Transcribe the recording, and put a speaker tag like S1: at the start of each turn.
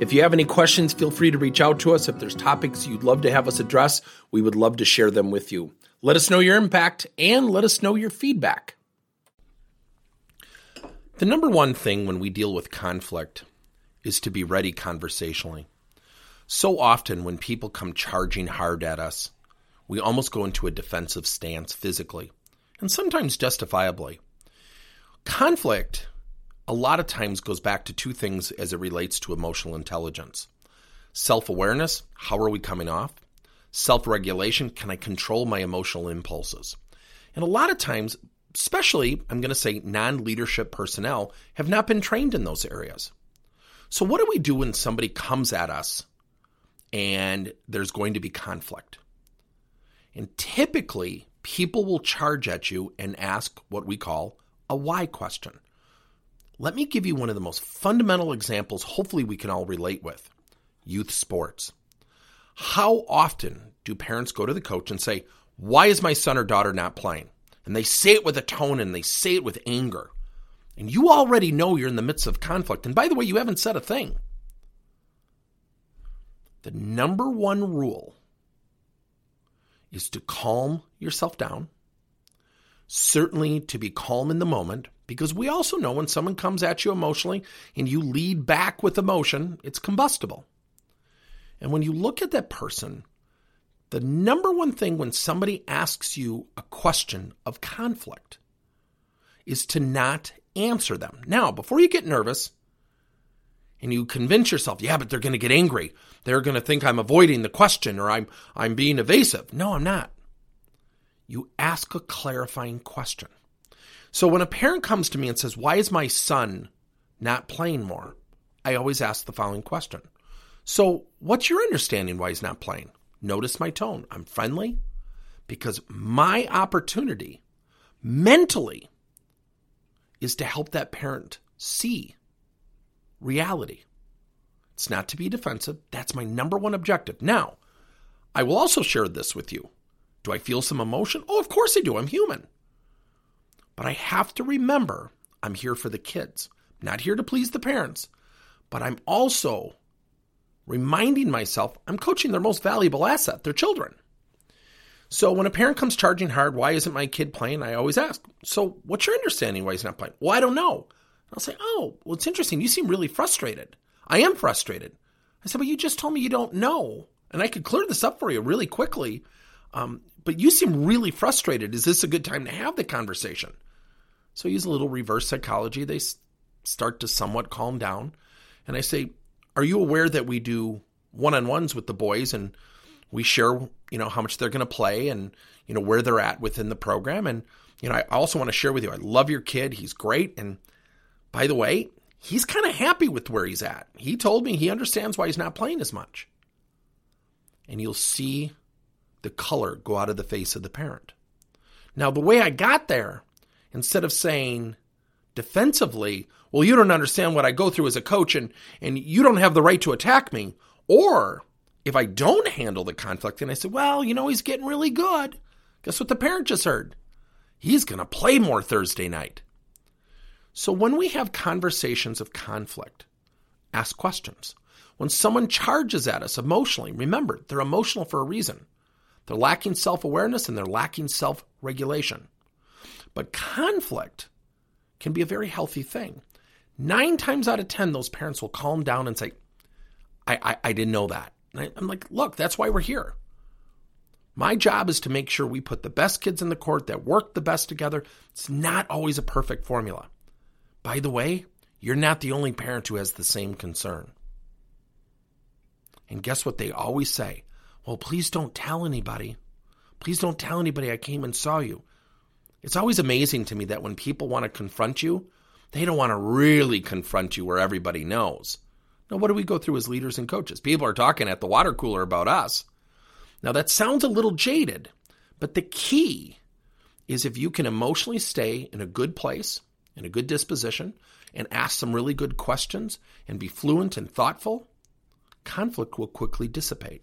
S1: If you have any questions, feel free to reach out to us. If there's topics you'd love to have us address, we would love to share them with you. Let us know your impact and let us know your feedback. The number one thing when we deal with conflict is to be ready conversationally. So often, when people come charging hard at us, we almost go into a defensive stance physically, and sometimes justifiably. Conflict a lot of times goes back to two things as it relates to emotional intelligence self awareness, how are we coming off? Self regulation, can I control my emotional impulses? And a lot of times, especially, I'm going to say non leadership personnel, have not been trained in those areas. So, what do we do when somebody comes at us and there's going to be conflict? And typically, people will charge at you and ask what we call a why question. Let me give you one of the most fundamental examples, hopefully, we can all relate with youth sports. How often do parents go to the coach and say, Why is my son or daughter not playing? And they say it with a tone and they say it with anger. And you already know you're in the midst of conflict. And by the way, you haven't said a thing. The number one rule is to calm yourself down, certainly to be calm in the moment, because we also know when someone comes at you emotionally and you lead back with emotion, it's combustible. And when you look at that person, the number one thing when somebody asks you a question of conflict is to not answer them. Now, before you get nervous and you convince yourself, yeah, but they're going to get angry. They're going to think I'm avoiding the question or I'm I'm being evasive. No, I'm not. You ask a clarifying question. So when a parent comes to me and says, Why is my son not playing more? I always ask the following question. So, what's your understanding why he's not playing? Notice my tone. I'm friendly because my opportunity mentally is to help that parent see reality. It's not to be defensive. That's my number one objective. Now, I will also share this with you. Do I feel some emotion? Oh, of course I do. I'm human. But I have to remember I'm here for the kids, not here to please the parents. But I'm also reminding myself I'm coaching their most valuable asset, their children. So when a parent comes charging hard, why isn't my kid playing? I always ask, so what's your understanding why he's not playing? Well, I don't know. I'll say, oh, well, it's interesting. You seem really frustrated. I am frustrated. I said, but you just told me you don't know. And I could clear this up for you really quickly. Um, but you seem really frustrated. Is this a good time to have the conversation? So I use a little reverse psychology. They start to somewhat calm down. And I say, Are you aware that we do one on ones with the boys and we share, you know, how much they're going to play and, you know, where they're at within the program? And, you know, I also want to share with you, I love your kid. He's great. And by the way, he's kind of happy with where he's at. He told me he understands why he's not playing as much. And you'll see the color go out of the face of the parent. Now, the way I got there instead of saying defensively, well, you don't understand what I go through as a coach and, and you don't have the right to attack me. Or if I don't handle the conflict and I say, well, you know, he's getting really good. Guess what the parent just heard? He's going to play more Thursday night. So when we have conversations of conflict, ask questions. When someone charges at us emotionally, remember, they're emotional for a reason. They're lacking self awareness and they're lacking self regulation. But conflict can be a very healthy thing. Nine times out of 10, those parents will calm down and say, I, I, I didn't know that. I, I'm like, look, that's why we're here. My job is to make sure we put the best kids in the court that work the best together. It's not always a perfect formula. By the way, you're not the only parent who has the same concern. And guess what they always say? Well, please don't tell anybody. Please don't tell anybody I came and saw you. It's always amazing to me that when people want to confront you, they don't want to really confront you where everybody knows. Now, what do we go through as leaders and coaches? People are talking at the water cooler about us. Now, that sounds a little jaded, but the key is if you can emotionally stay in a good place, in a good disposition, and ask some really good questions and be fluent and thoughtful, conflict will quickly dissipate.